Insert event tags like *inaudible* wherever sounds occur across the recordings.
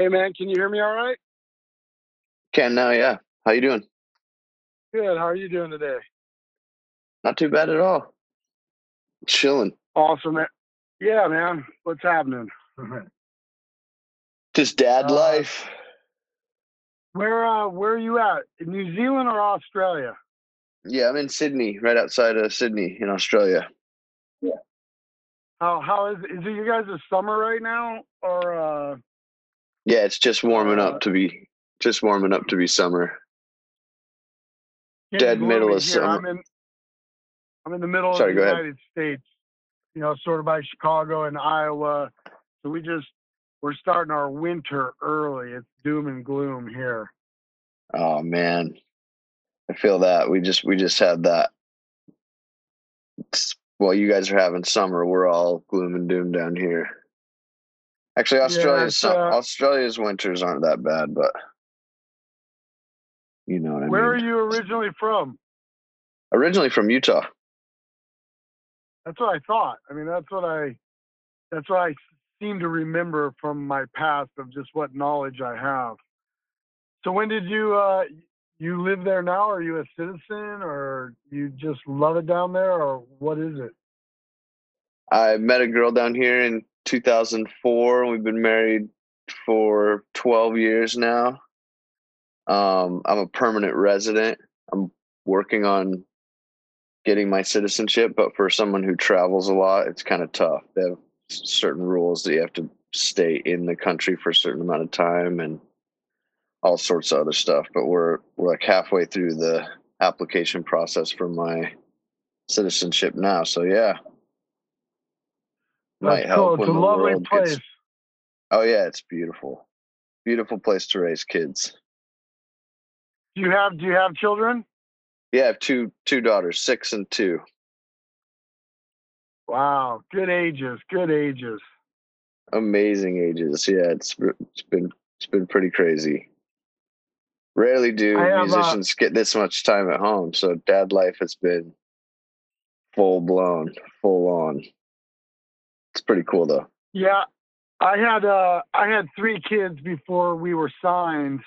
Hey man, can you hear me all right? Can now, yeah. How you doing? Good. How are you doing today? Not too bad at all. Chilling. Awesome. Man. Yeah, man. What's happening? *laughs* Just dad Uh, life. Where uh where are you at? In New Zealand or Australia? Yeah, I'm in Sydney, right outside of Sydney in Australia. Yeah. How how is is it you guys' a summer right now? Or uh Yeah, it's just warming Uh, up to be just warming up to be summer. Dead middle of here? summer. I'm in I'm in the middle Sorry, of the go ahead. United States. You know, sort of by Chicago and Iowa. So we just we're starting our winter early. It's doom and gloom here. Oh man. I feel that. We just we just had that. It's- Well, you guys are having summer. We're all gloom and doom down here. Actually, Australia's su- uh, Australia's winters aren't that bad, but you know what I Where are you originally from? Originally from Utah. That's what I thought. I mean, that's what I that's what I seem to remember from my past of just what knowledge I have. So when did you uh you live there now? Are you a citizen or you just love it down there or what is it? I met a girl down here in 2004. We've been married for 12 years now. Um, I'm a permanent resident. I'm working on getting my citizenship, but for someone who travels a lot, it's kind of tough. They have certain rules that you have to stay in the country for a certain amount of time and all sorts of other stuff. But we're we're like halfway through the application process for my citizenship now. So yeah, might That's cool. help It's a lovely place. gets Oh yeah, it's beautiful. Beautiful place to raise kids. Do you have do you have children? Yeah, I have two two daughters, six and two. Wow, good ages, good ages. Amazing ages. Yeah, it's it's been it's been pretty crazy. Rarely do uh, musicians get this much time at home, so dad life has been full blown, full on. It's pretty cool though. Yeah, I had uh I had three kids before we were signed,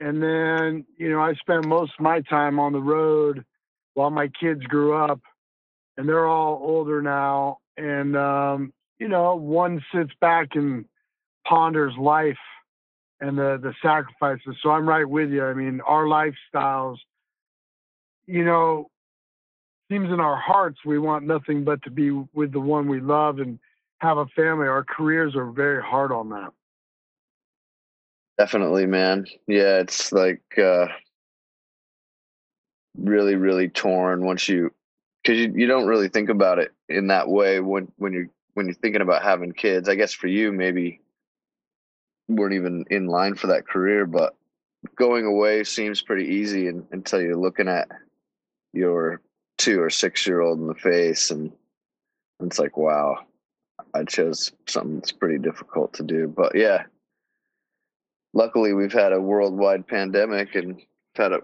and then you know I spent most of my time on the road while my kids grew up, and they're all older now, and um, you know one sits back and ponders life and the the sacrifices. So I'm right with you. I mean, our lifestyles, you know, seems in our hearts we want nothing but to be with the one we love and have a family. Our careers are very hard on that. Definitely, man. Yeah, it's like uh really, really torn once you because you, you don't really think about it in that way when when you're when you're thinking about having kids. I guess for you maybe weren't even in line for that career, but going away seems pretty easy and, until you're looking at your two or six year old in the face and it's like wow i chose something that's pretty difficult to do but yeah luckily we've had a worldwide pandemic and had a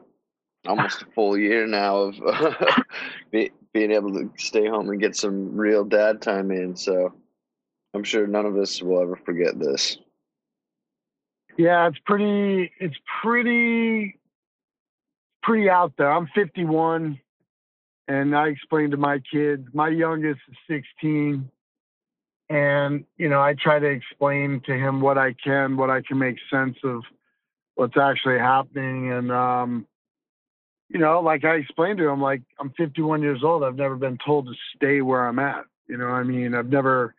almost a full year now of *laughs* be, being able to stay home and get some real dad time in so i'm sure none of us will ever forget this Yeah, it's pretty. It's pretty. Pretty out there. I'm 51, and I explained to my kids. My youngest is 16, and you know I try to explain to him what I can, what I can make sense of what's actually happening, and um, you know, like I explained to him, like I'm 51 years old. I've never been told to stay where I'm at. You know, I mean, I've never,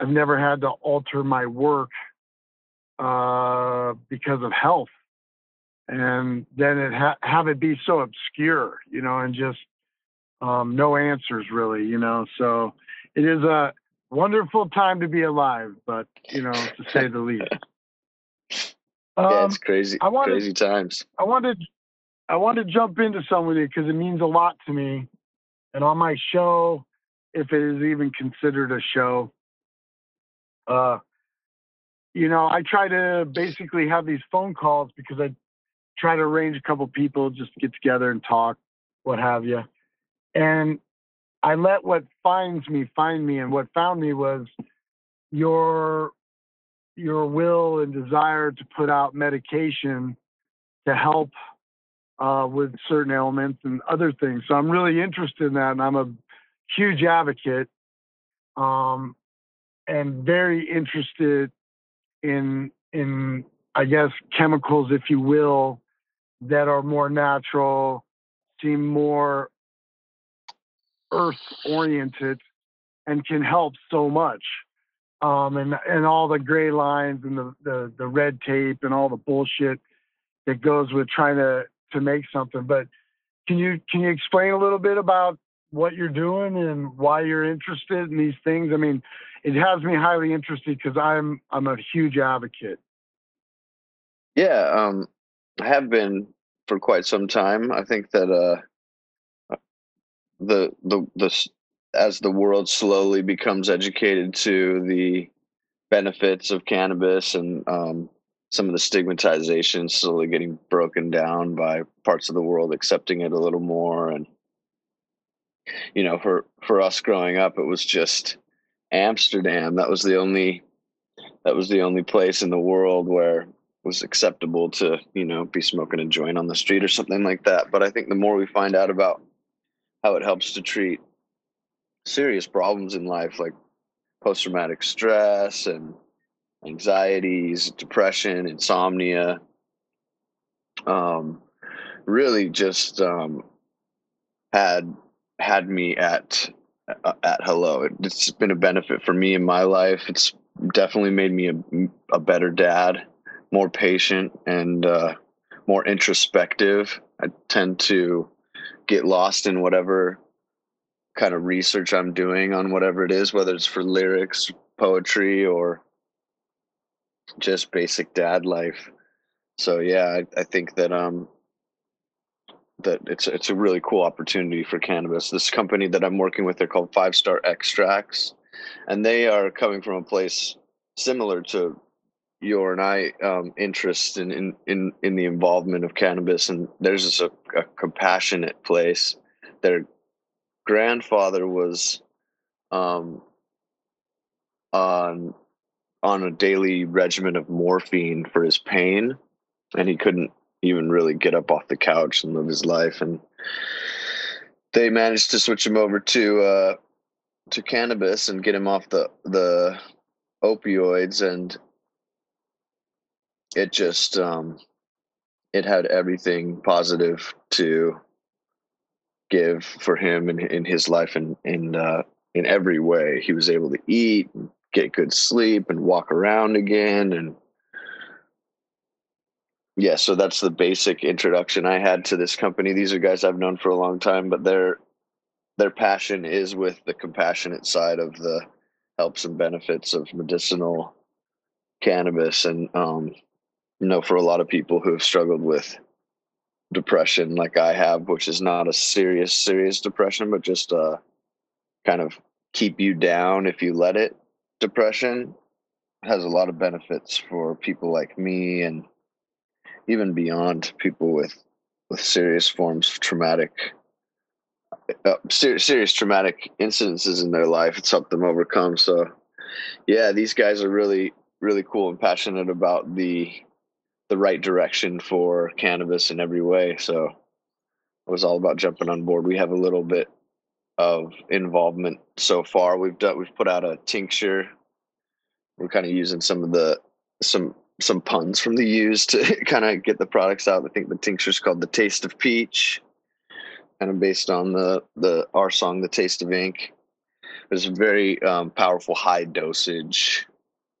I've never had to alter my work uh, because of health, and then it ha- have it be so obscure, you know, and just um, no answers really, you know. So it is a wonderful time to be alive, but you know, to say the least. *laughs* yeah Um, it's crazy I wanted- crazy times I wanted I wanted to jump into some with you because it means a lot to me. And on my show, if it is even considered a show, uh, you know, I try to basically have these phone calls because I try to arrange a couple people just to get together and talk, what have you. And I let what finds me find me, and what found me was your your will and desire to put out medication to help uh, with certain ailments and other things. So I'm really interested in that, and I'm a huge advocate um, and very interested in in I guess chemicals, if you will, that are more natural, seem more earth oriented, and can help so much. Um, and and all the gray lines and the, the the red tape and all the bullshit that goes with trying to to make something. But can you can you explain a little bit about what you're doing and why you're interested in these things? I mean, it has me highly interested because I'm I'm a huge advocate. Yeah, um, I have been for quite some time. I think that uh, the the the as the world slowly becomes educated to the benefits of cannabis and um, some of the stigmatization slowly getting broken down by parts of the world accepting it a little more and you know for for us growing up it was just amsterdam. That was the only that was the only place in the world where it was acceptable to you know be smoking a joint on the street or something like that. But i think the more we find out about how it helps to treat serious problems in life like post-traumatic stress and anxieties, depression, insomnia. Um, really just um, had had me at uh, at hello. It's been a benefit for me in my life. It's definitely made me a, a better dad, more patient, and uh, more introspective. I tend to get lost in whatever kind of research I'm doing on whatever it is, whether it's for lyrics, poetry, or just basic dad life. So yeah, I, I think that um that it's it's a really cool opportunity for cannabis. This company that I'm working with, they're called Five Star Extracts, and they are coming from a place similar to your and I um, interest in, in in in the involvement of cannabis. And there's just a, a compassionate place. Their grandfather was um, on on a daily regimen of morphine for his pain, and he couldn't even really get up off the couch and live his life. And they managed to switch him over to uh, to cannabis and get him off the the opioids, and it just um, it had everything positive to give for him in, in his life and in uh, in every way. He was able to eat, and get good sleep and walk around again and yeah so that's the basic introduction i had to this company these are guys i've known for a long time but their their passion is with the compassionate side of the helps and benefits of medicinal cannabis and um you know for a lot of people who have struggled with depression like i have which is not a serious serious depression but just uh kind of keep you down if you let it. Depression has a lot of benefits for people like me and even beyond people with with serious forms of traumatic uh, ser- serious traumatic incidences in their life. It's helped them overcome. So yeah these guys are really really cool and passionate about the the right direction for cannabis in every way so it was all about jumping on board we have a little bit of involvement so far. We've done we've put out a tincture. We're kind of using some of the some some puns from the Used to *laughs* kind of get the products out. I think the tincture is called the Taste of Peach, kind of based on the the our song, The Taste of Ink. It's a very um, powerful high dosage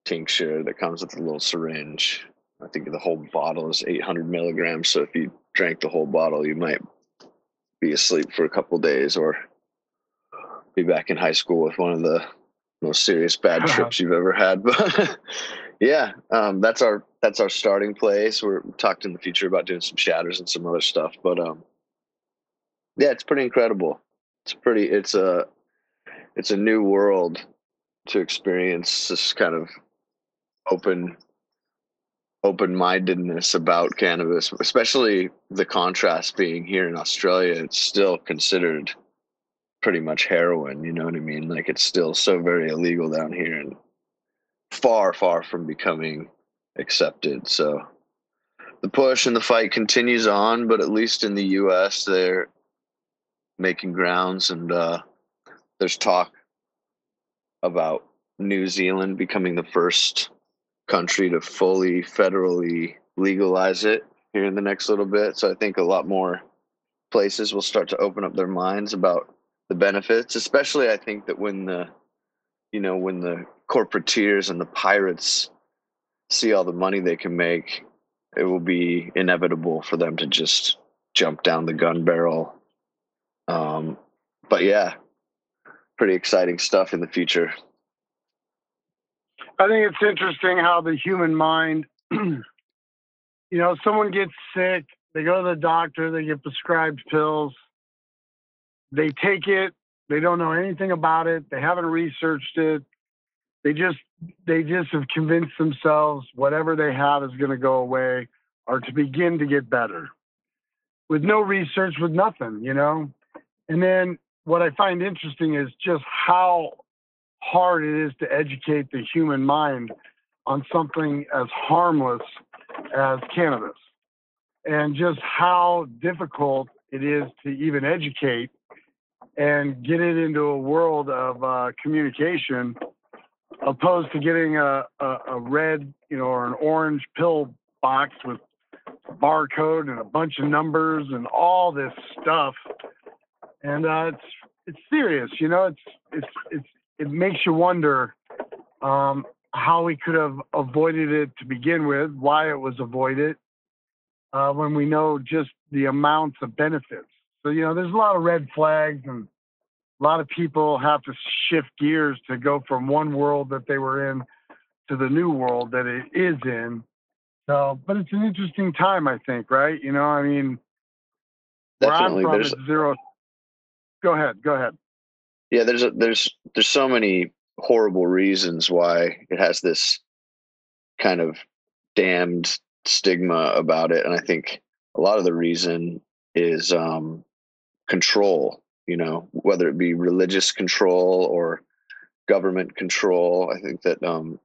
tincture that comes with a little syringe. I think the whole bottle is 800 milligrams. So if you drank the whole bottle, you might be asleep for a couple days or be back in high school with one of the most serious bad *laughs* trips you've ever had. But *laughs* yeah, um, that's our that's our starting place. We're talked in the future about doing some shatters and some other stuff. But um, yeah, it's pretty incredible. It's pretty. It's a it's a new world to experience this kind of open open mindedness about cannabis, especially the contrast being here in Australia. It's still considered pretty much heroin. You know what I mean? Like it's still so very illegal down here, and far, far from becoming accepted. So the push and the fight continues on, but at least in the U.S., they're making grounds, and uh, there's talk about New Zealand becoming the first country to fully federally legalize it here in the next little bit. So I think a lot more places will start to open up their minds about the benefits, especially I think that when the you know, when the corporateers and the pirates see all the money they can make, it will be inevitable for them to just jump down the gun barrel. Um, but yeah, pretty exciting stuff in the future. I think it's interesting how the human mind, *clears throat* you know, someone gets sick, they go to the doctor, they get prescribed pills, they take it, they don't know anything about it, they haven't researched it. They just they just have convinced themselves whatever they have is going to go away or to begin to get better. With no research, with nothing, you know. And then what I find interesting is just how hard it is to educate the human mind on something as harmless as cannabis. And just how difficult it is to even educate and get it into a world of uh, communication opposed to getting a, a, a, red you know or an orange pill box with barcode and a bunch of numbers and all this stuff. And uh, it's it's serious you know it's it's it's it makes you wonder um, how we could have avoided it to begin with, why it was avoided, uh, when we know just the amounts of benefits. So, you know, there's a lot of red flags and a lot of people have to shift gears to go from one world that they were in to the new world that it is in. So, but it's an interesting time, I think, right? You know, I mean, Definitely. where I'm from, it's zero. Go ahead. Go ahead yeah there's a, there's there's so many horrible reasons why it has this kind of damned stigma about it and i think a lot of the reason is um, control you know whether it be religious control or government control. I think that um,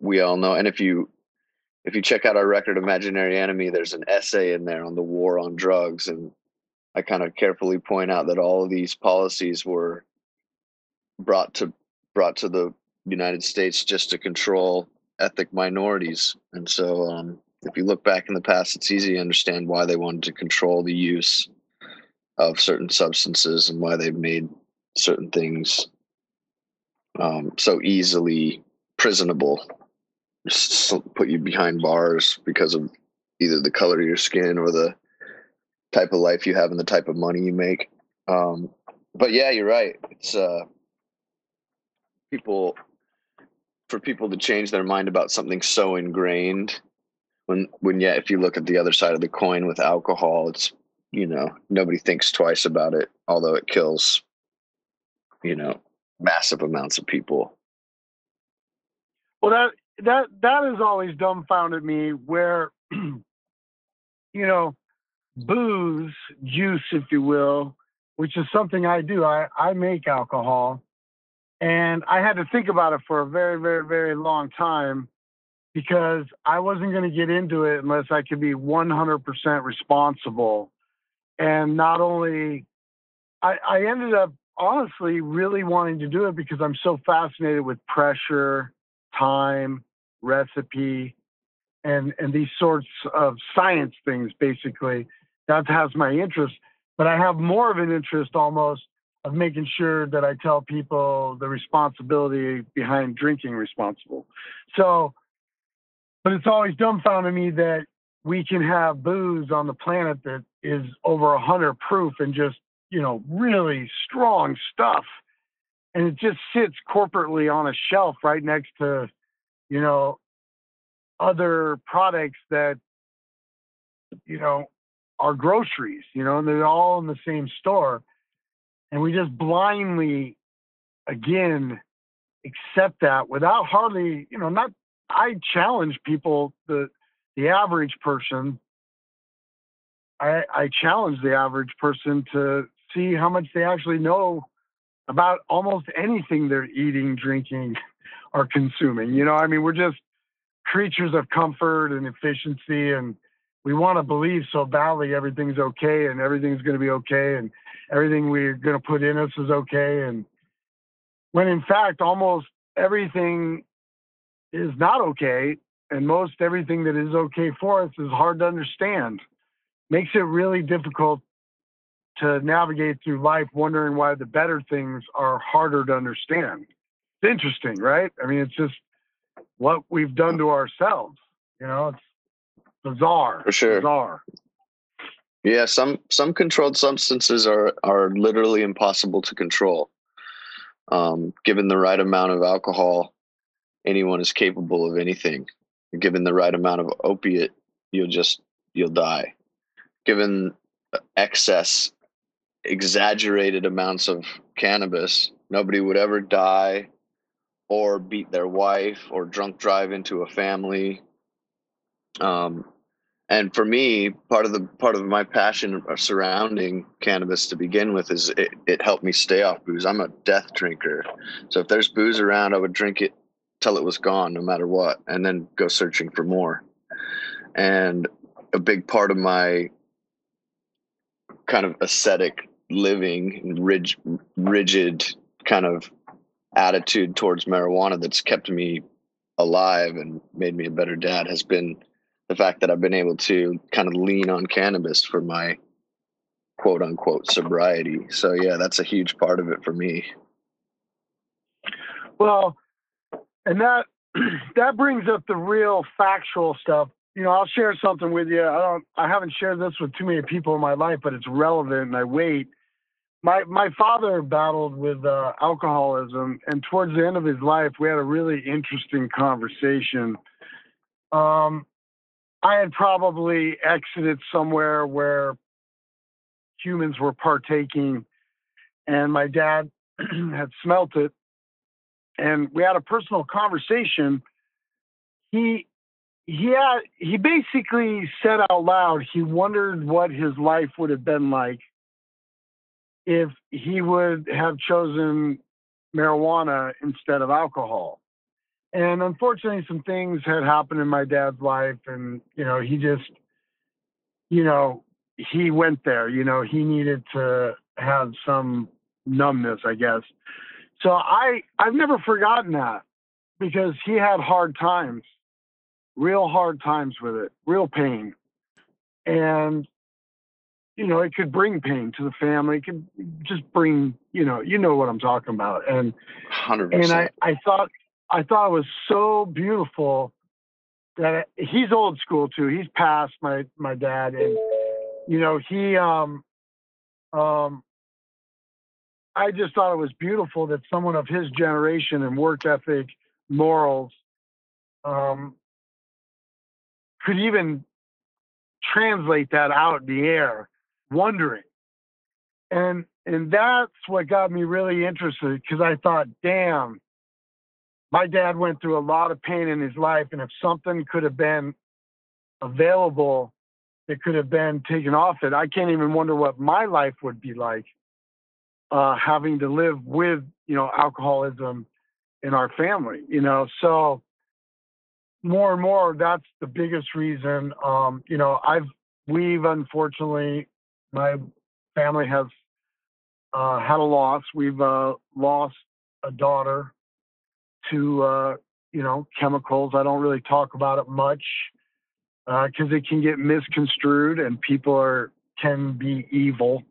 we all know and if you if you check out our record imaginary enemy there's an essay in there on the war on drugs and i kind of carefully point out that all of these policies were brought to brought to the United States just to control ethnic minorities. And so, um, if you look back in the past, it's easy to understand why they wanted to control the use of certain substances and why they've made certain things um, so easily prisonable. Just put you behind bars because of either the color of your skin or the type of life you have and the type of money you make. Um, but yeah, you're right. It's uh, people for people to change their mind about something so ingrained when when yet if you look at the other side of the coin with alcohol it's you know nobody thinks twice about it although it kills you know massive amounts of people. Well that that that has always dumbfounded me where *clears throat* you know booze juice if you will which is something i do. I i make alcohol and I had to think about it for a very, very, very long time because I wasn't going to get into it unless I could be 100% responsible. And not only, I, I ended up honestly really wanting to do it because I'm so fascinated with pressure, time, recipe, and, and these sorts of science things, basically. That has my interest. But I have more of an interest almost of making sure that I tell people the responsibility behind drinking responsible. So, but it's always dumbfounded me that we can have booze on the planet that is over a hundred proof and just you know really strong stuff, and it just sits corporately on a shelf right next to you know other products that you know are groceries, you know, and they're all in the same store and we just blindly again accept that without hardly you know not i challenge people the the average person i i challenge the average person to see how much they actually know about almost anything they're eating drinking *laughs* or consuming. You know, I mean, we're just creatures of comfort and efficiency, and we want to believe so badly everything's okay and everything's going to be okay and everything we're going to put in us is okay. And when in fact, almost everything is not okay, and most everything that is okay for us is hard to understand. Makes it really difficult to navigate through life wondering why the better things are harder to understand. It's interesting, right? I mean, it's just what we've done to ourselves. You know, it's bizarre. For sure. Bizarre. Yeah, some some controlled substances are are literally impossible to control. Um, given the right amount of alcohol, anyone is capable of anything. Given the right amount of opiate, you'll just you'll die. Given excess, exaggerated amounts of cannabis, nobody would ever die or beat their wife or drunk drive into a family. Um, and for me, part of the part of my passion surrounding cannabis to begin with is it, it helped me stay off booze. I'm a death drinker, so if there's booze around, I would drink it till it was gone, no matter what, and then go searching for more. And a big part of my kind of ascetic living, rig, rigid kind of attitude towards marijuana that's kept me alive and made me a better dad has been the fact that I've been able to kind of lean on cannabis for my quote unquote sobriety. So yeah, that's a huge part of it for me. Well, and that *clears throat* that brings up the real factual stuff. You know, I'll share something with you. I don't I haven't shared this with too many people in my life, but it's relevant and I wait my my father battled with uh, alcoholism, and towards the end of his life, we had a really interesting conversation. Um, I had probably exited somewhere where humans were partaking, and my dad *clears throat* had smelt it, and we had a personal conversation. He he had he basically said out loud he wondered what his life would have been like if he would have chosen marijuana instead of alcohol. And unfortunately, some things had happened in my dad's life, and you know, he just, you know, he went there. You know, he needed to have some numbness, I guess. So I, I've never forgotten that because he had hard times, real hard times with it, real pain, and you know, it could bring pain to the family. It could just bring, you know, you know what I'm talking about. And 100%. and I, I thought I thought it was so beautiful that he's old school too. He's past my my dad, and you know he um um. I just thought it was beautiful that someone of his generation and work ethic, morals, um, could even translate that out in the air wondering. And and that's what got me really interested because I thought, damn, my dad went through a lot of pain in his life, and if something could have been available that could have been taken off it, I can't even wonder what my life would be like uh, having to live with you know alcoholism in our family. You know, so more and more that's the biggest reason. Um, you know, I've we've unfortunately my family has uh, had a loss. We've uh, lost a daughter to uh, you know chemicals. I don't really talk about it much because uh, it can get misconstrued and people are can be evil,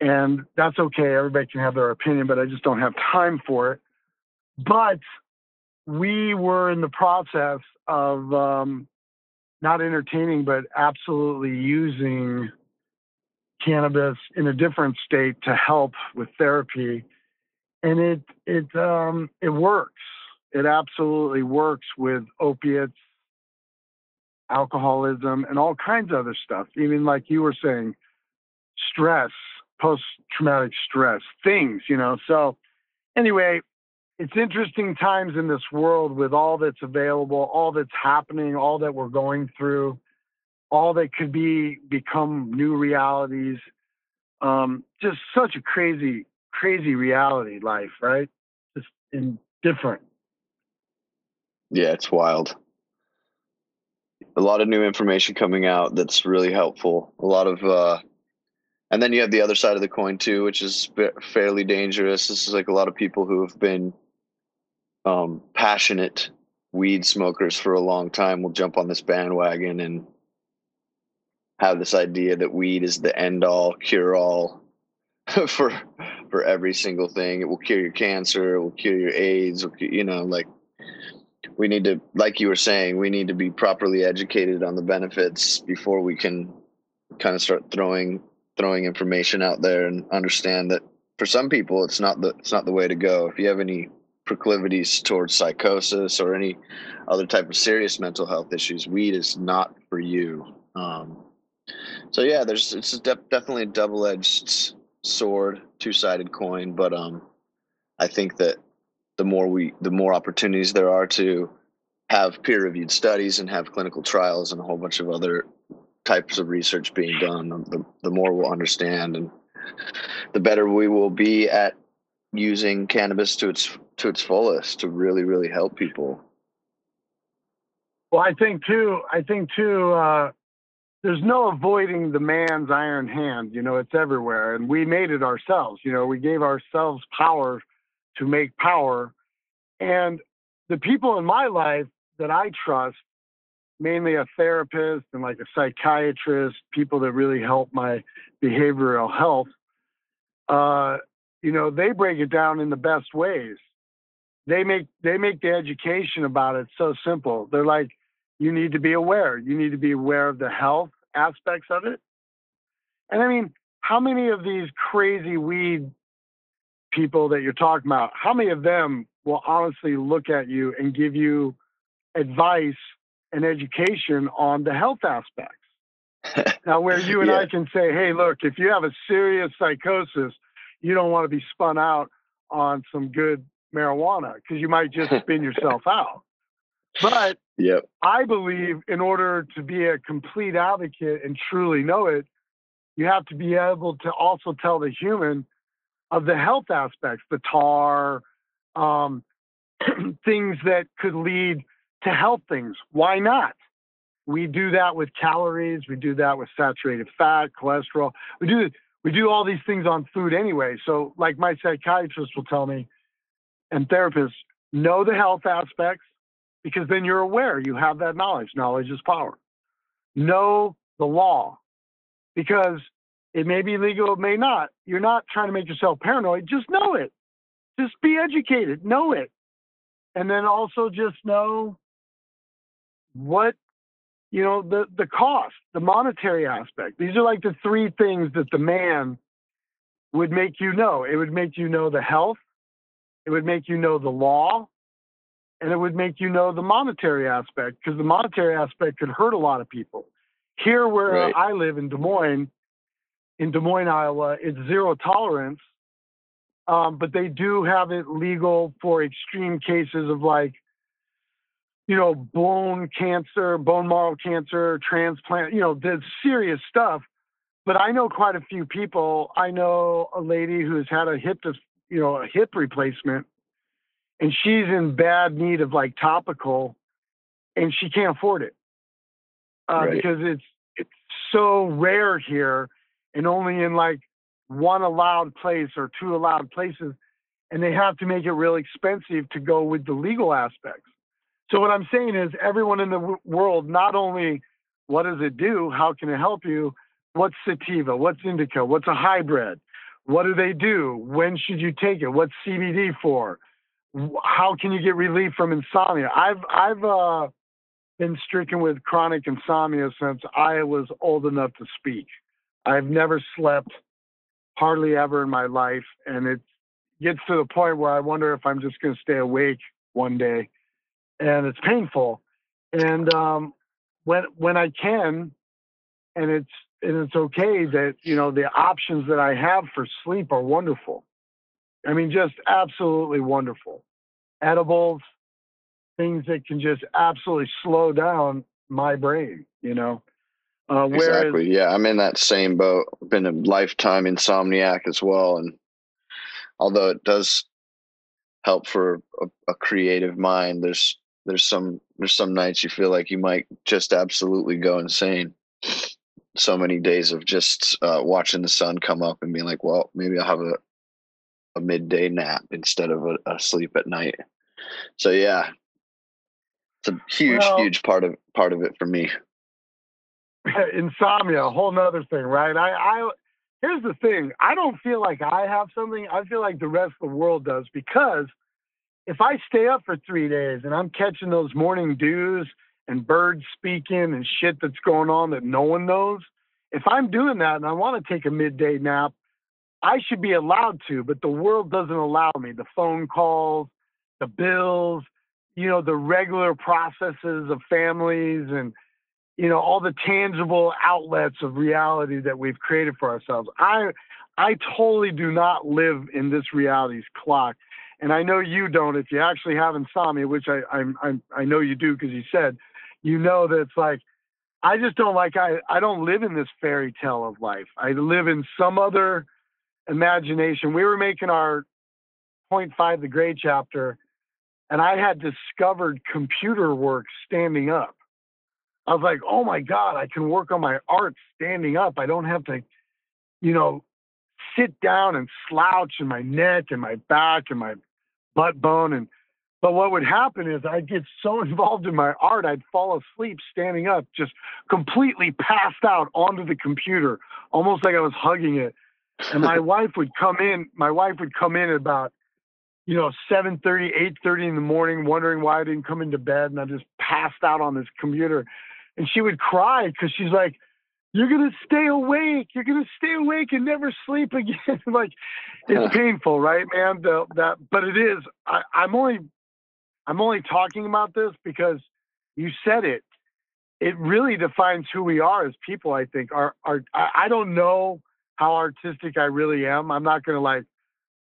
and that's okay. Everybody can have their opinion, but I just don't have time for it. But we were in the process of um, not entertaining, but absolutely using cannabis in a different state to help with therapy, and it it um, it works. It absolutely works with opiates, alcoholism, and all kinds of other stuff. Even like you were saying, stress, post traumatic stress, things, you know. So anyway, it's interesting times in this world with all that's available, all that's happening, all that we're going through all that could be become new realities. Um, just such a crazy, crazy reality life, right? Just in different. Yeah, it's wild. A lot of new information coming out that's really helpful. A lot of, uh, and then you have the other side of the coin too, which is fairly dangerous. This is like a lot of people who have been um, passionate weed smokers for a long time will jump on this bandwagon and have this idea that weed is the end all cure all *laughs* for for every single thing. It will cure your cancer. It will cure your AIDS. You know, like we need to, like you were saying, we need to be properly educated on the benefits before we can kind of start throwing throwing information out there and understand that for some people it's not the it's not the way to go. If you have any proclivities towards psychosis or any other type of serious mental health issues, weed is not for you. Um, so yeah, there's it's de- definitely a double edged sword, two sided coin. But um, I think that the more we, the more opportunities there are to have peer reviewed studies and have clinical trials and a whole bunch of other types of research being done, the, the more we'll understand and the better we will be at using cannabis to its to its fullest to really really help people. Well, I think too. I think too. Uh, there's no avoiding the man's iron hand. You know, it's everywhere, and we made it ourselves. You know, we gave ourselves power to make power, and the people in my life that I trust, mainly a therapist and like a psychiatrist, people that really help my behavioral health. Uh, you know, they break it down in the best ways. They make they make the education about it so simple. They're like, you need to be aware. You need to be aware of the health aspects of it. And I mean, how many of these crazy weed people that you're talking about, how many of them will honestly look at you and give you advice and education on the health aspects? *laughs* now, where you and yeah. I can say, hey, look, if you have a serious psychosis, you don't want to be spun out on some good marijuana because you might just *laughs* spin yourself out. But yep. I believe in order to be a complete advocate and truly know it, you have to be able to also tell the human of the health aspects, the tar, um, *clears throat* things that could lead to health things. Why not? We do that with calories. We do that with saturated fat, cholesterol. We do we do all these things on food anyway. So, like my psychiatrist will tell me, and therapists know the health aspects, because then you're aware, you have that knowledge. Knowledge is power. Know the law because it may be legal, it may not. You're not trying to make yourself paranoid, just know it. Just be educated, know it. And then also just know what you know the the cost the monetary aspect these are like the three things that the man would make you know it would make you know the health it would make you know the law and it would make you know the monetary aspect because the monetary aspect could hurt a lot of people. Here, where right. I live in Des Moines, in Des Moines, Iowa, it's zero tolerance, um, but they do have it legal for extreme cases of like, you know, bone cancer, bone marrow cancer, transplant, you know, the serious stuff. But I know quite a few people. I know a lady who's had a hip, you know, a hip replacement and she's in bad need of like topical and she can't afford it uh, right. because it's it's so rare here and only in like one allowed place or two allowed places and they have to make it real expensive to go with the legal aspects so what i'm saying is everyone in the w- world not only what does it do how can it help you what's sativa what's indica what's a hybrid what do they do when should you take it what's cbd for how can you get relief from insomnia? I've I've uh, been stricken with chronic insomnia since I was old enough to speak. I've never slept hardly ever in my life, and it gets to the point where I wonder if I'm just going to stay awake one day, and it's painful. And um, when when I can, and it's and it's okay that you know the options that I have for sleep are wonderful. I mean, just absolutely wonderful. Edibles, things that can just absolutely slow down my brain, you know. Uh, whereas, exactly. Yeah, I'm in that same boat. been a lifetime insomniac as well, and although it does help for a, a creative mind, there's there's some there's some nights you feel like you might just absolutely go insane. So many days of just uh, watching the sun come up and being like, well, maybe I'll have a a midday nap instead of a, a sleep at night. So yeah, it's a huge, well, huge part of part of it for me. *laughs* Insomnia, a whole nother thing, right? I, I here's the thing. I don't feel like I have something. I feel like the rest of the world does because if I stay up for three days and I'm catching those morning dews and birds speaking and shit that's going on that no one knows, if I'm doing that and I want to take a midday nap, I should be allowed to, but the world doesn't allow me. The phone calls, the bills, you know, the regular processes of families and, you know, all the tangible outlets of reality that we've created for ourselves. I, I totally do not live in this reality's clock. And I know you don't if you actually have insomnia, which I, I'm, I'm I know you do because you said, you know that it's like, I just don't like, I, I don't live in this fairy tale of life. I live in some other imagination. We were making our point five, the Gray Chapter, and I had discovered computer work standing up. I was like, oh my God, I can work on my art standing up. I don't have to, you know, sit down and slouch in my neck and my back and my butt bone. And but what would happen is I'd get *laughs* so involved in my art, I'd fall asleep standing up, just completely passed out onto the computer, almost like I was hugging it and my *laughs* wife would come in. My wife would come in about, you know, 7:30, 8:30 in the morning, wondering why I didn't come into bed, and I just passed out on this computer. And she would cry because she's like, "You're gonna stay awake. You're gonna stay awake and never sleep again." *laughs* like, it's painful, right, man? The, that, but it is. I, I'm only, I'm only talking about this because you said it. It really defines who we are as people. I think. Our, our. I don't know how artistic I really am. I'm not gonna like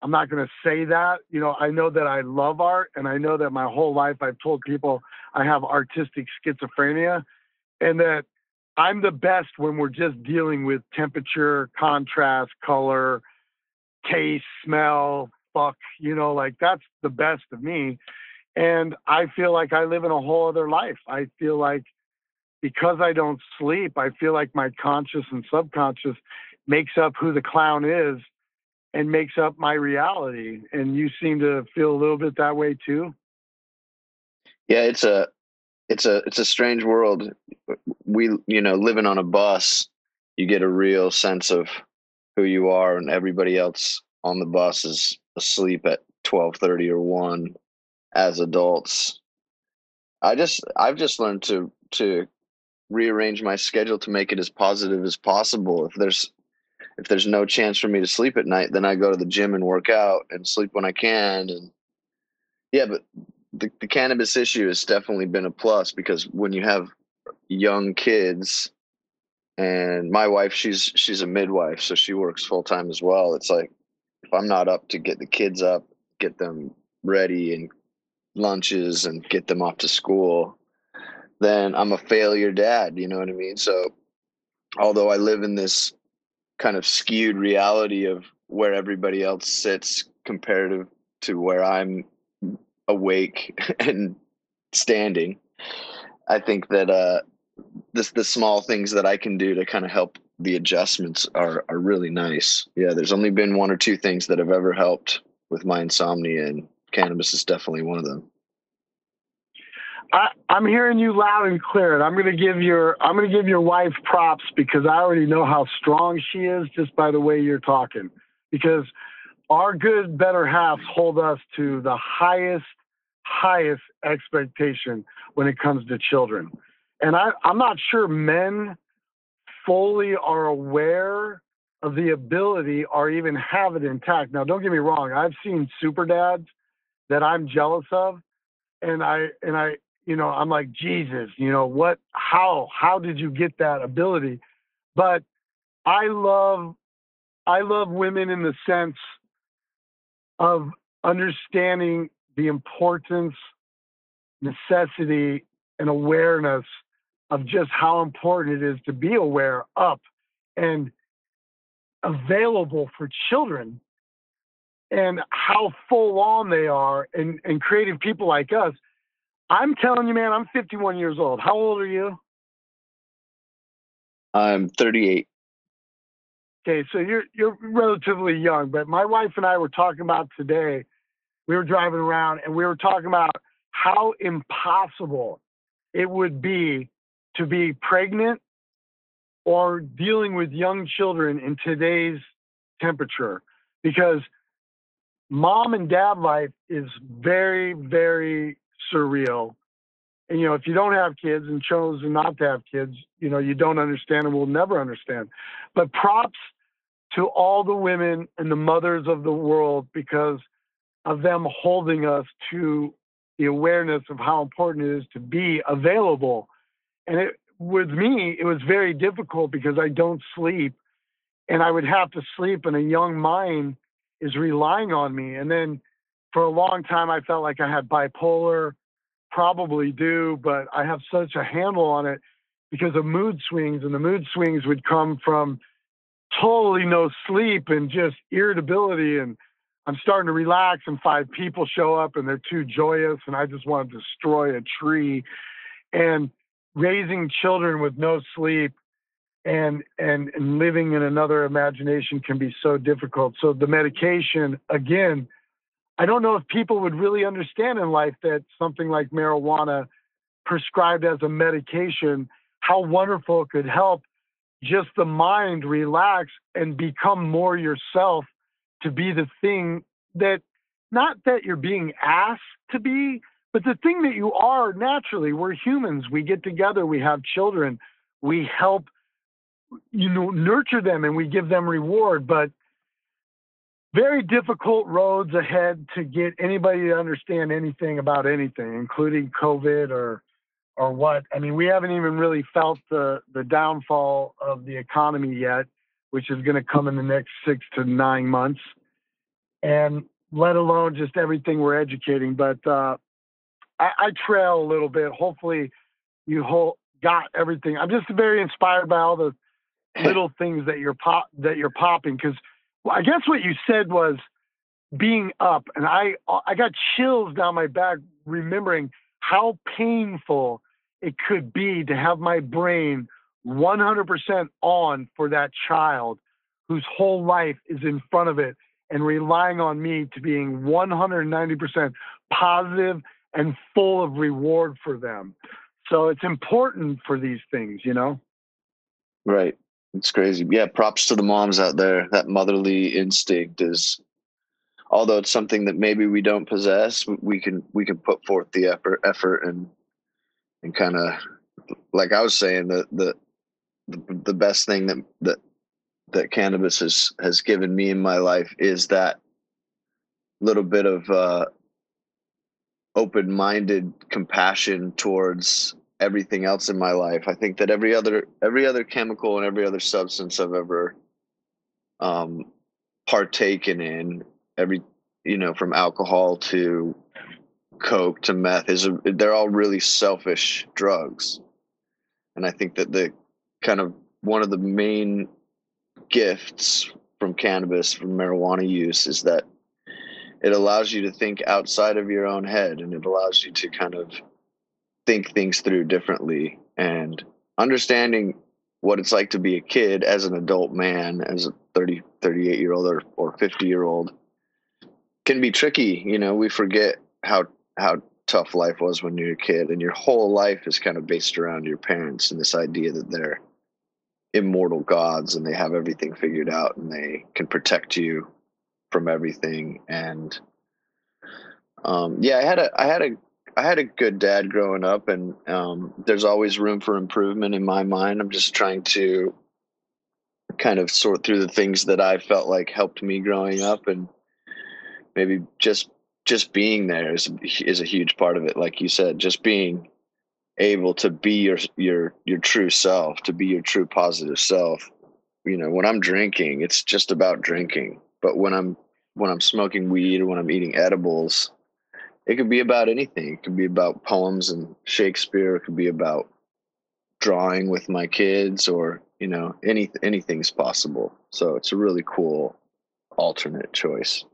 I'm not gonna say that. You know, I know that I love art and I know that my whole life I've told people I have artistic schizophrenia and that I'm the best when we're just dealing with temperature, contrast, color, taste, smell, fuck, you know, like that's the best of me. And I feel like I live in a whole other life. I feel like because I don't sleep, I feel like my conscious and subconscious makes up who the clown is and makes up my reality. And you seem to feel a little bit that way too. Yeah, it's a it's a it's a strange world. We you know living on a bus, you get a real sense of who you are, and everybody else on the bus is asleep at twelve thirty or one. As adults, I just I've just learned to to rearrange my schedule to make it as positive as possible. If there's if there's no chance for me to sleep at night, then I go to the gym and work out and sleep when I can. And yeah, but the, the cannabis issue has definitely been a plus because when you have young kids and my wife, she's, she's a midwife, so she works full time as well. It's like, if I'm not up to get the kids up, get them ready and lunches and get them off to school, then I'm a failure dad. You know what I mean? So although I live in this kind of skewed reality of where everybody else sits comparative to where I'm awake *laughs* and standing. I think that uh, this the small things that I can do to kind of help the adjustments are are really nice. Yeah, there's only been one or two things that have ever helped with my insomnia, and cannabis is definitely one of them. I, am hearing you loud and clear, and I'm going to give your I'm to give your wife props because I already know how strong she is just by the way you're talking. Because our good better halves hold us to the highest highest expectation when it comes to children, and I, I'm not sure men fully are aware of the ability or even have it intact. Now, don't get me wrong. I've seen super dads that I'm jealous of and I and I you know, I'm like, Jesus, you know, what, how, how did you get that ability? But I love, I love women in the sense of understanding the importance, necessity, and awareness of just how important it is to be aware, up, and available for children and how full on they are and, and creative people like us I'm telling you, man, I'm 51 years old. How old are you? I'm 38. Okay, so you're you're relatively young, but my wife and I were talking about today. We were driving around and we were talking about how impossible it would be to be pregnant or dealing with young children in today's temperature because mom and dad life is very, very surreal. And, you know, if you don't have kids and chose not to have kids, you know, you don't understand and will never understand. But props to all the women and the mothers of the world because of them holding us to the awareness of how important it is to be available. And it, with me, it was very difficult because I don't sleep and I would have to sleep, and a young mind is relying on me. And then for a long time, I felt like I had bipolar, probably do, but I have such a handle on it because of mood swings, and the mood swings would come from totally no sleep and just irritability and I'm starting to relax and five people show up and they're too joyous and I just want to destroy a tree. And raising children with no sleep and, and and living in another imagination can be so difficult. So the medication, again, I don't know if people would really understand in life that something like marijuana prescribed as a medication, how wonderful it could help just the mind relax and become more yourself to be the thing that not that you're being asked to be, but the thing that you are naturally. We're humans. We get together, we have children, we help you know nurture them and we give them reward, but very difficult roads ahead to get anybody to understand anything about anything, including COVID or or what. I mean, we haven't even really felt the the downfall of the economy yet, which is going to come in the next six to nine months and let alone just everything we're educating. But uh, I, I, trail a little bit. Hopefully, you whole, got everything. I'm just very inspired by all the *laughs* little things that you're pop that you're popping because well, I guess what you said was being up, and I I got chills down my back remembering how painful it could be to have my brain 100% on for that child whose whole life is in front of it and relying on me to being 190% positive and full of reward for them. So it's important for these things, you know? Right. It's crazy. Yeah. Props to the moms out there. That motherly instinct is, although it's something that maybe we don't possess, we can, we can put forth the effort, effort and, and kind of, like I was saying, the, the, the, the best thing that, that that cannabis has has given me in my life is that little bit of uh, open-minded compassion towards everything else in my life. I think that every other every other chemical and every other substance I've ever um, partaken in, every you know, from alcohol to coke to meth, is a, they're all really selfish drugs, and I think that the kind of one of the main gifts from cannabis, from marijuana use, is that it allows you to think outside of your own head and it allows you to kind of think things through differently and understanding what it's like to be a kid as an adult man, as a 30, 38 year old or, or 50 year old can be tricky. You know, we forget how, how tough life was when you're a kid and your whole life is kind of based around your parents and this idea that they're immortal gods and they have everything figured out and they can protect you from everything. And um, yeah i had a i had a i had a good dad growing up and um, there's always room for improvement in my mind. I'm just trying to kind of sort through the things that i felt like helped me growing up and maybe just just being there is is a huge part of it. Like you said just being able to be your your your true self, to be your true positive self. You know, when I'm drinking, it's just about drinking. But when I'm when I'm smoking weed or when I'm eating edibles, it could be about anything. It could be about poems and Shakespeare. It could be about drawing with my kids or, you know, any anything's possible. So it's a really cool alternate choice.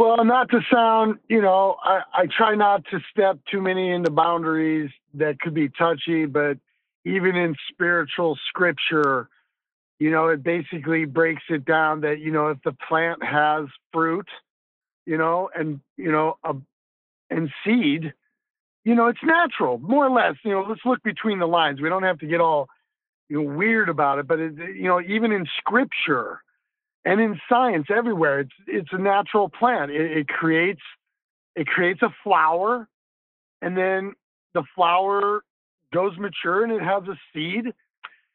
Well, not to sound, you know, I, I try not to step too many into boundaries that could be touchy, but even in spiritual scripture, you know, it basically breaks it down that, you know, if the plant has fruit, you know, and, you know, a, and seed, you know, it's natural, more or less. You know, let's look between the lines. We don't have to get all, you know, weird about it, but, it, you know, even in scripture, and in science everywhere it's it's a natural plant. It, it, creates it creates a flower and then the flower goes mature and it has a seed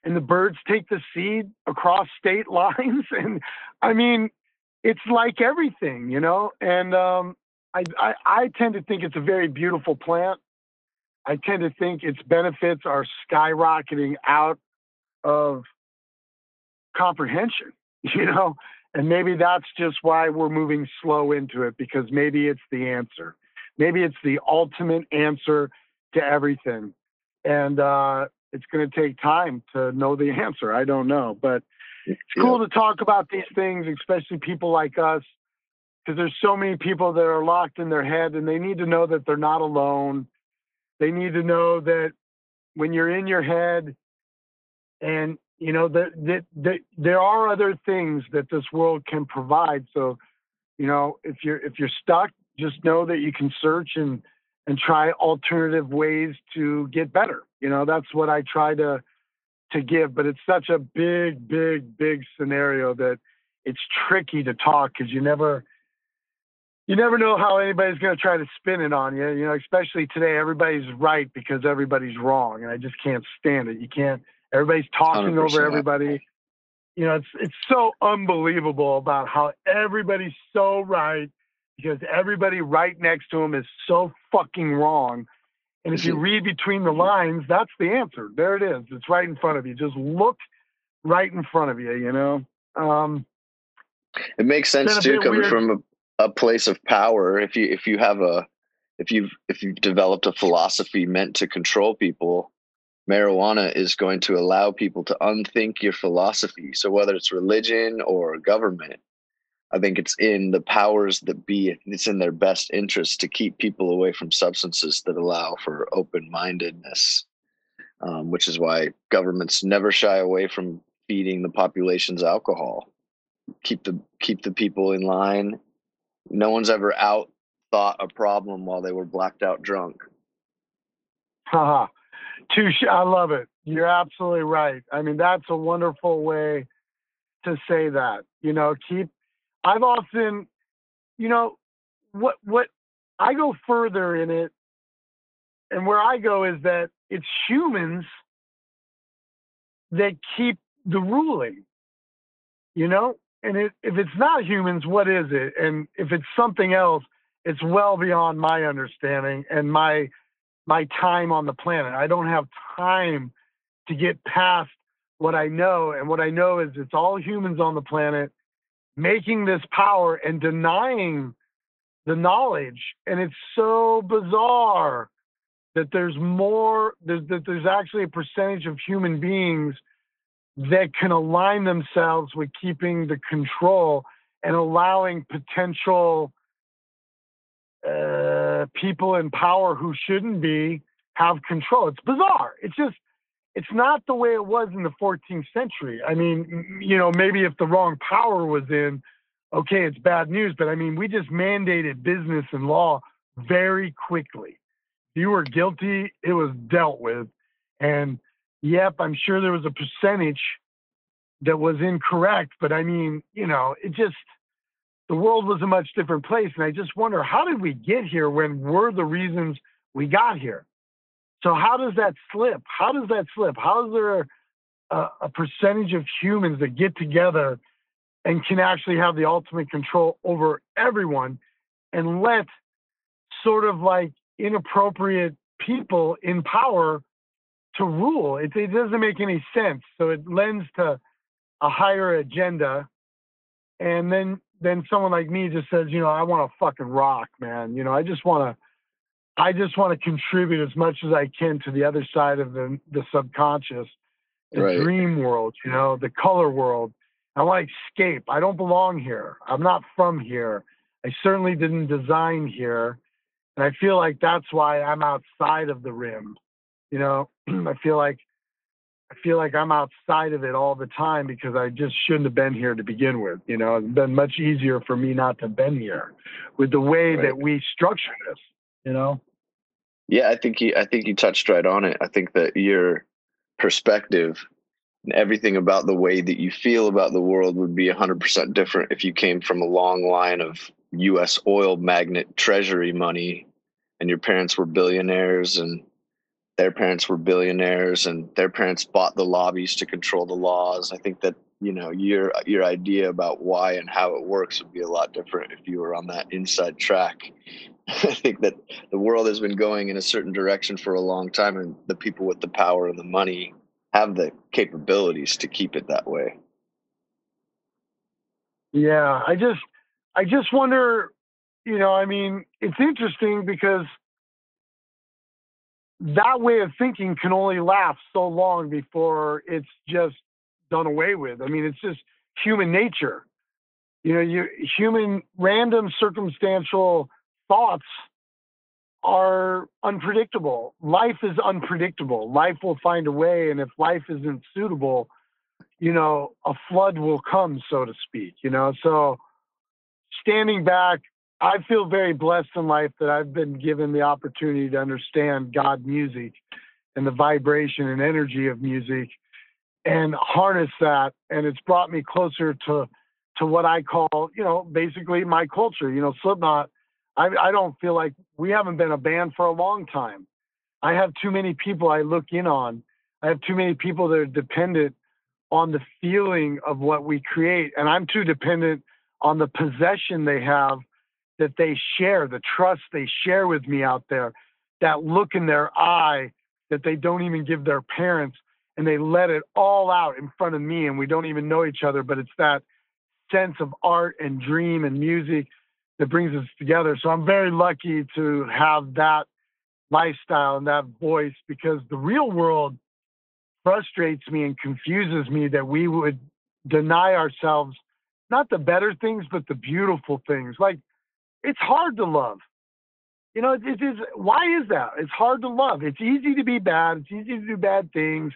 and the birds take the seed across state *laughs* lines. And i mean it's like everything you know? And um, I, I i tend to think it's a very beautiful plant. I tend to think its benefits are skyrocketing out of comprehension *laughs* you know? And maybe that's just why we're moving slow into it because maybe it's the answer. Maybe it's the ultimate answer to everything. And uh, it's going to take time to know the *laughs* answer. I don't know. But it's cool to talk about these things especially people like us because there's so many people that are locked in their head and they need to know that they're not alone. They need to know that when you're in your head and you know that that, that there are other things that this world can provide. So you know if you're if you're stuck just know that you can search and and try alternative ways to get better. You know that's what i try to to give but it's such a big big big scenario that it's tricky to talk because you never you never know how anybody's going to try to spin it on you you know especially today everybody's right because everybody's wrong and i just can't stand it. You can't Everybody's talking 100%. over everybody. You know, it's it's so unbelievable about how everybody's so right because everybody right next to them is so fucking wrong. And if you read between the lines, that's the answer. There it is. It's right in front of you. Just look right in front of you, you know? Um, it makes sense too, coming weird. from a, a place of power. If you, if you have a, if you've, if you've developed a philosophy meant to control people, marijuana is going to allow people to unthink your philosophy. So whether it's religion or government, I think it's in the powers that be, it's in their best interest to keep people away from substances that allow for open mindedness, um, which is why governments never shy away from feeding the population's alcohol. Keep the keep the people in line. No one's ever out thought a problem while they were blacked out drunk. Haha. Touche. I love it. You're absolutely right. I mean, that's a wonderful way to say that. You know, keep. I've often, you know, what what I go further in it, and where I go is that it's humans that keep the ruling. You know, and it, if it's not humans, what is it? And if it's something else, it's well beyond my understanding and my my time on the planet. I don't have time to get past what I know. And what I know is it's all humans on the planet making this power and denying the knowledge. And it's so bizarre that there's more, there's, that there's actually a percentage of human beings that can align themselves with keeping the control and allowing potential uh, people in power who shouldn't be have control. It's bizarre. It's just, it's not the way it was in the 14th century. I mean, you know, maybe if the wrong power was in, okay, it's bad news. But I mean, we just mandated business and law very quickly. If you were guilty, it was dealt with. And yep, I'm sure there was a percentage that was incorrect. But I mean, you know, it just, the world was a much different place. And I just wonder, how did we get here when we're the reasons we got here? So how does that slip? How does that slip? How is there a, a percentage of humans that get together and can actually have the ultimate control over everyone and let sort of like inappropriate people in power to rule? It, it doesn't make any sense. So it lends to a higher agenda. And then then someone like me just says, you know, I want to fucking rock, man. You know, I just want to, I just want to contribute as much as I can to the other side of the the subconscious, the right. dream world, you know, the color world. I want to escape. I don't belong here. I'm not from here. I certainly didn't design here. And I feel like that's why I'm outside of the rim. You know, *clears throat* I feel like I feel like I'm outside of it all the time because I just shouldn't have been here to begin with. You know, it's been much easier for me not to have been here with the way right. that we structure this, you know? Yeah, I think you I think you touched right on it. I think that your perspective and everything about the way that you feel about the world would be 100% different if you came from a long line of US oil magnet treasury money and your parents were billionaires and their parents were billionaires and their parents bought the lobbies to control the laws. I think that you know your your idea about why and how it works would be a lot different if you were on that inside track. *laughs* I think that the world has been going in a certain direction for a long time, and the people with the power and the money have the capabilities to keep it that way. Yeah, I just I just wonder, you know, I mean, it's interesting because that way of thinking can only last so long before it's just done away with. I mean, it's just human nature. You know, you human random circumstantial thoughts are unpredictable. Life is unpredictable. Life will find a way, and if life isn't suitable, you know, a flood will come, so to speak. You know, so standing back, I feel very blessed in life that I've been given the opportunity to understand God music and the vibration and energy of music and harness that. And it's brought me closer to to what I call, you know, basically my culture. You know, Slipknot. I, I don't feel like we haven't been a band for a long time. I have too many people I look in on. I have too many people that are dependent on the feeling of what we create, and I'm too dependent on the possession they have that they share, the trust they share with me out there, that look in their eye that they don't even give their parents, and they let it all out in front of me, and we don't even know each other, but it's that sense of art and dream and music that brings us together. So I'm very lucky to have that lifestyle and that voice because the real world frustrates me and confuses me that we would deny ourselves not the better things, but the beautiful things. Like it's hard to love. You know, it, is. Why is that? It's hard to love. It's easy to be bad. It's easy to do bad things.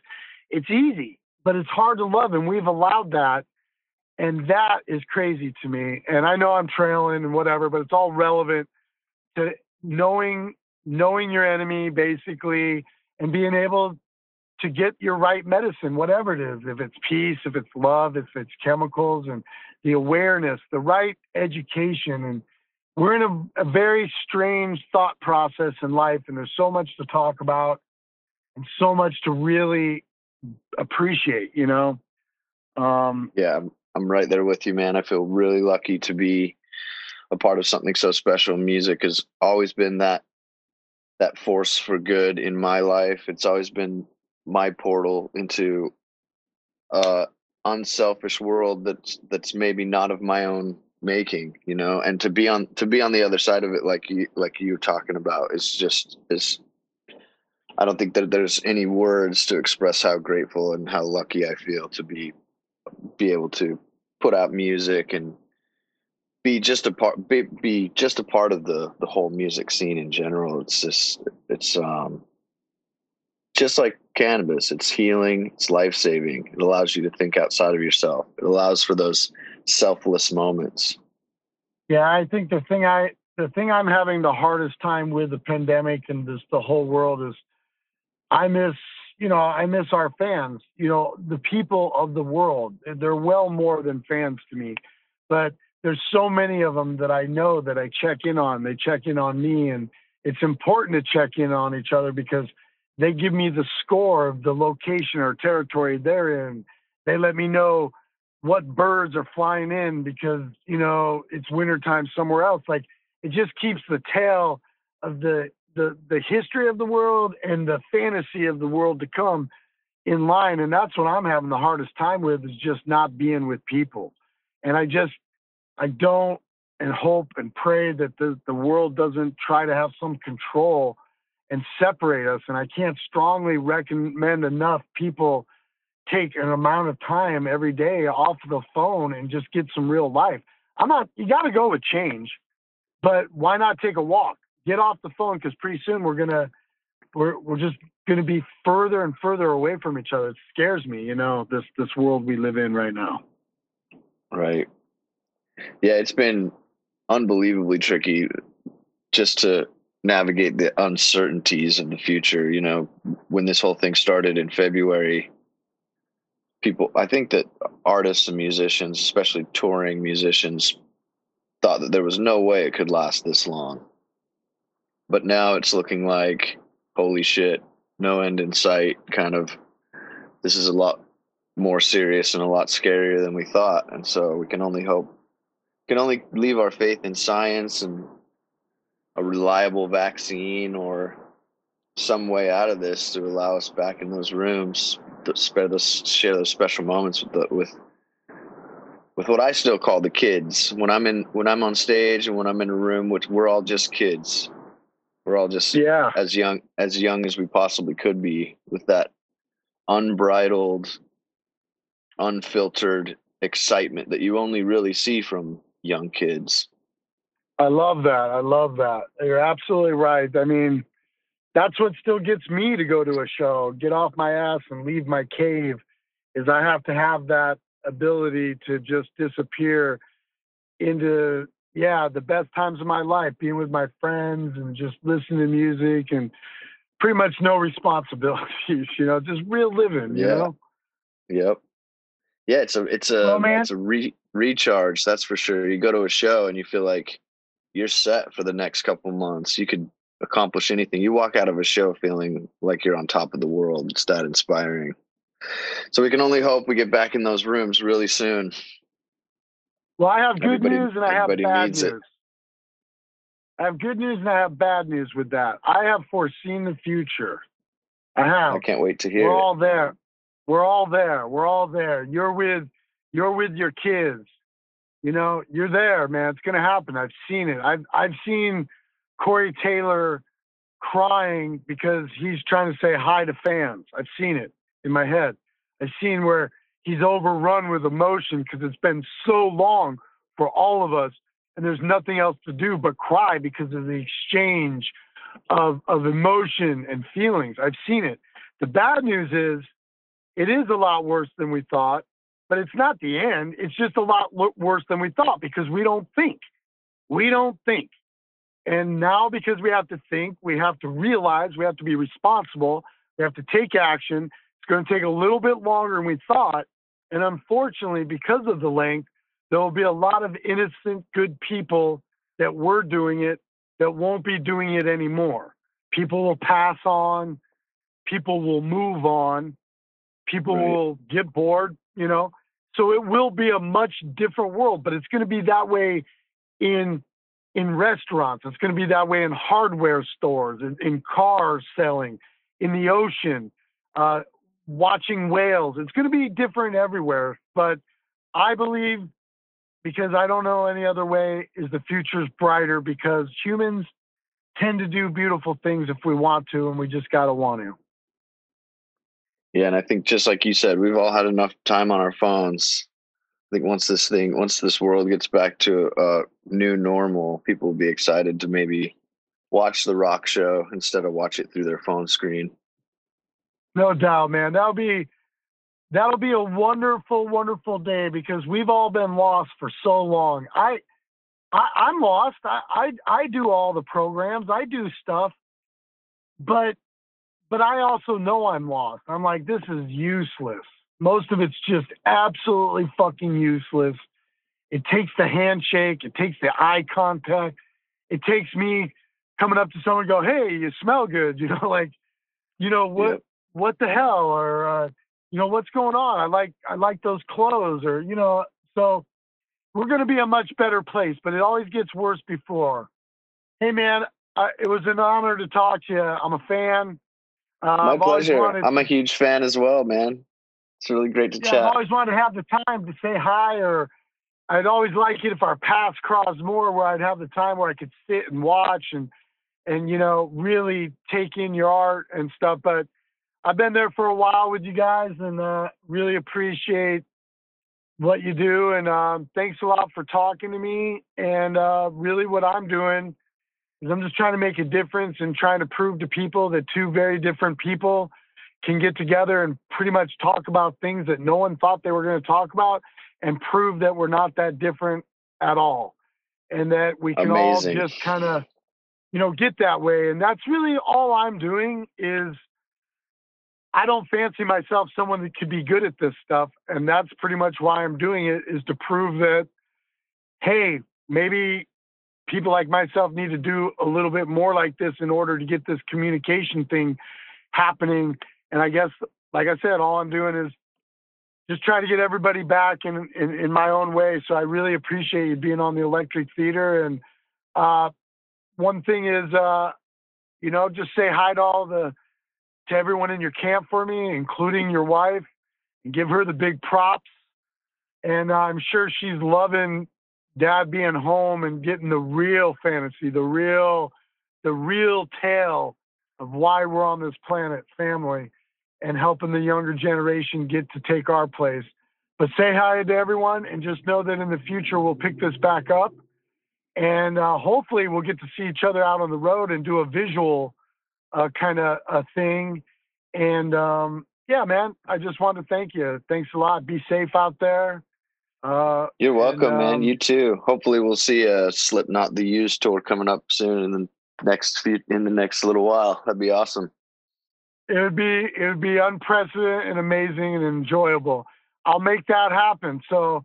It's easy, but it's hard to love, and we've allowed that, and that is crazy to me. And I know I'm trailing and whatever, but it's all relevant to knowing knowing your enemy basically and being able to get your right medicine, whatever it is, if it's peace, if it's love, if it's chemicals, and the awareness, the right education. And we're in a, a very strange thought process in life, and there's so much to talk about and so much to really appreciate, you know? Um, yeah, I'm, right there with you, man. I feel really lucky to be a part of something so special. Music has always been that that force for good in my life. It's always been my portal into a unselfish world that's that's maybe not of my own making you know and to be on to be on the other side of it like you like you're talking about is just is i don't think that there's any words to express how grateful and how lucky i feel to be be able to put out music and be just a part be, be just a part of the the whole music scene in general it's just it's um just like cannabis, it's healing, it's life saving. It allows you to think outside of yourself. It allows for those selfless moments. Yeah, I think the thing I the thing I'm having the hardest time with the pandemic and this the whole world is I miss you know, I miss our fans, you know, the people of the world. They're well more than fans to me. But there's so many of them that I know that I check in on. They check in on me and it's important to check in on each other because they give me the score of the location or territory they're in. They let me know what birds are flying in because, you know, it's wintertime somewhere else. Like it just keeps the tale of the the the history of the world and the fantasy of the world to come in line. And that's what I'm having the hardest time with is just not being with people. And I just I don't and hope and pray that the, the world doesn't try to have some control and separate us. And I can't strongly recommend enough people take an amount of time every day off the phone and just get some real life. I'm not, you got to go with change. but why not take a walk? Get off the phone because pretty soon we're gonna we're we're just gonna be further and further away from each other. It scares me, you know, this this world we live in right now. Right. Yeah, it's been unbelievably tricky just to navigate the uncertainties of the future. You know, when this whole thing started in February, people, I think that artists and musicians, especially touring musicians, thought that there was no way it could last this long. But now it's looking like, holy shit, no end in sight, kind of. This is a lot more serious and a lot scarier than we thought. And so we can only hope, can only leave our faith in science and a reliable vaccine or some way out of this to allow us back in those rooms spare those share those special moments with the, with with what I still call the kids when I'm in when I'm on stage and when I'm in a room which we're all just kids we're all just yeah as young as young as we possibly could be with that unbridled unfiltered excitement that you only really see from young kids I love that. I love that. You're absolutely right. I mean, that's what still gets me to go to a show, get off my ass and leave my cave is I have to have that ability to just disappear into yeah, the best times of my life, being with my friends and just listening to music and pretty much no responsibilities, *laughs* you know, just real living, you Yeah. know. Yep. Yeah, it's a it's a Well, um, man. it's a re- recharge. That's for sure. You go to a show and you feel like you're set for the next couple months. You could accomplish anything. You walk out of a show feeling like you're on top of the world. It's that inspiring. So we can only hope we get back in those rooms really soon. Well, I have good Everybody- news and I have bad needs it. news. I have good news and I have bad news with that. I have foreseen the future. I have. I can't wait to hear We're it. all there. We're all there. We're all there. You're with you're with your kids. You know, you're there, man. It's gonna happen. I've seen it. I've I've seen Corey Taylor crying because he's trying to say hi to fans. I've seen it in my head. I've seen where he's overrun with emotion because it's been so long for all of us, and there's nothing else to do but cry because of the exchange of of emotion and feelings. I've seen it. The bad news is it is a lot worse than we thought, but it's not the end. It's just a lot worse than we thought because we don't think. We don't think. And now, because we have to think, we have to realize, we have to be responsible, we have to take action. It's going to take a little bit longer than we thought. And unfortunately, because of the length, there will be a lot of innocent, good people that were doing it that won't be doing it anymore. People will pass on, people will move on, people Right. will get bored, you know. So it will be a much different world, but it's going to be that way in in restaurants. It's going to be that way in hardware stores, in, in cars selling, in the ocean, uh, watching whales. It's going to be different everywhere. But I believe, because I don't know any other way, is the future's brighter because humans tend to do beautiful things if we want to, and we just got to want to. Yeah, and I think just like you said, we've all had enough time on our phones. I think once this thing, once this world gets back to a new normal, people will be excited to maybe watch the rock show instead of watch it through their phone screen. No doubt, man. That'll be that'll be a wonderful, wonderful day because we've all been lost for so long. I, I I'm lost. I, I I do all the programs. I do stuff, but but I also know I'm lost. I'm like, this is useless. Most of it's just absolutely fucking useless. It takes the handshake. It takes the eye contact. It takes me coming up to someone and go, hey, you smell good. *laughs* You know, like, you know what? Yep. what the hell or uh, you know what's going on i like i like those clothes or you know so we're going to be a much better place but it always gets worse before hey man I, it was an honor to talk to you i'm a fan uh, My I've pleasure. wanted- I'm a huge fan as well, man. It's really great to yeah, chat. I've always wanted to have the time to say hi, or I'd always like it if our paths crossed more, where I'd have the time where I could sit and watch and and you know really take in your art and stuff. But I've been there for a while with you guys, and uh, really appreciate what you do, and um, thanks a lot for talking to me. And uh, really, what I'm doing is I'm just trying to make a difference and trying to prove to people that two very different people can get together and pretty much talk about things that no one thought they were going to talk about and prove that we're not that different at all. And that we can Amazing. all just kind of you know get that way. And that's really all i'm doing is i don't fancy myself someone that could be good at this stuff. And that's pretty much why i'm doing it is to prove that hey maybe people like myself need to do a little bit more like this in order to get this communication thing happening and i guess like i said all i'm doing is just trying to get everybody back in, in, in my own way. So I really appreciate you being on the Electric Theater. And uh, one thing is, uh, you know, just say hi to all the to everyone in your camp for me, including your wife, and give her the big props. And I'm sure she's loving dad being home and getting the real fantasy, the real, the real tale of why we're on this planet, family and helping the younger generation get to take our place. But say hi to everyone and just know that in the future we'll pick this back up. And uh, hopefully we'll get to see each other out on the road and do a visual uh, kind of a thing. And um, yeah, man, I just wanted to thank you. Thanks a lot. Be safe out there. Uh, You're welcome, and, um, man. You too. Hopefully, we'll see a Slipknot the Used tour coming up soon in the next few in the next little while. That'd be awesome it would be it would be unprecedented and amazing and enjoyable. I'll make that happen. So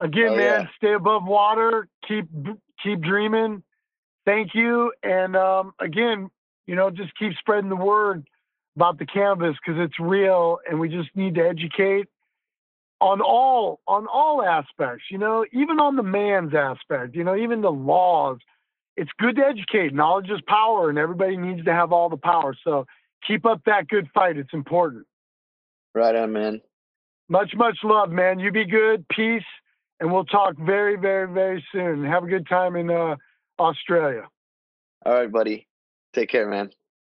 again, oh, man, yeah. stay above water, keep keep dreaming. Thank you, and um, again, you know, just keep spreading the word about the cannabis because it's real, and we just need to educate on all on all aspects. You know, even on the man's aspect. You know, even the laws. It's good to educate. Knowledge is power, and everybody needs to have all the power. So keep up that good fight. It's important. Right on, man. Much, much love, man. You be good. Peace. And we'll talk very, very, very soon. Have a good time in uh, Australia. All right, buddy. Take care, man.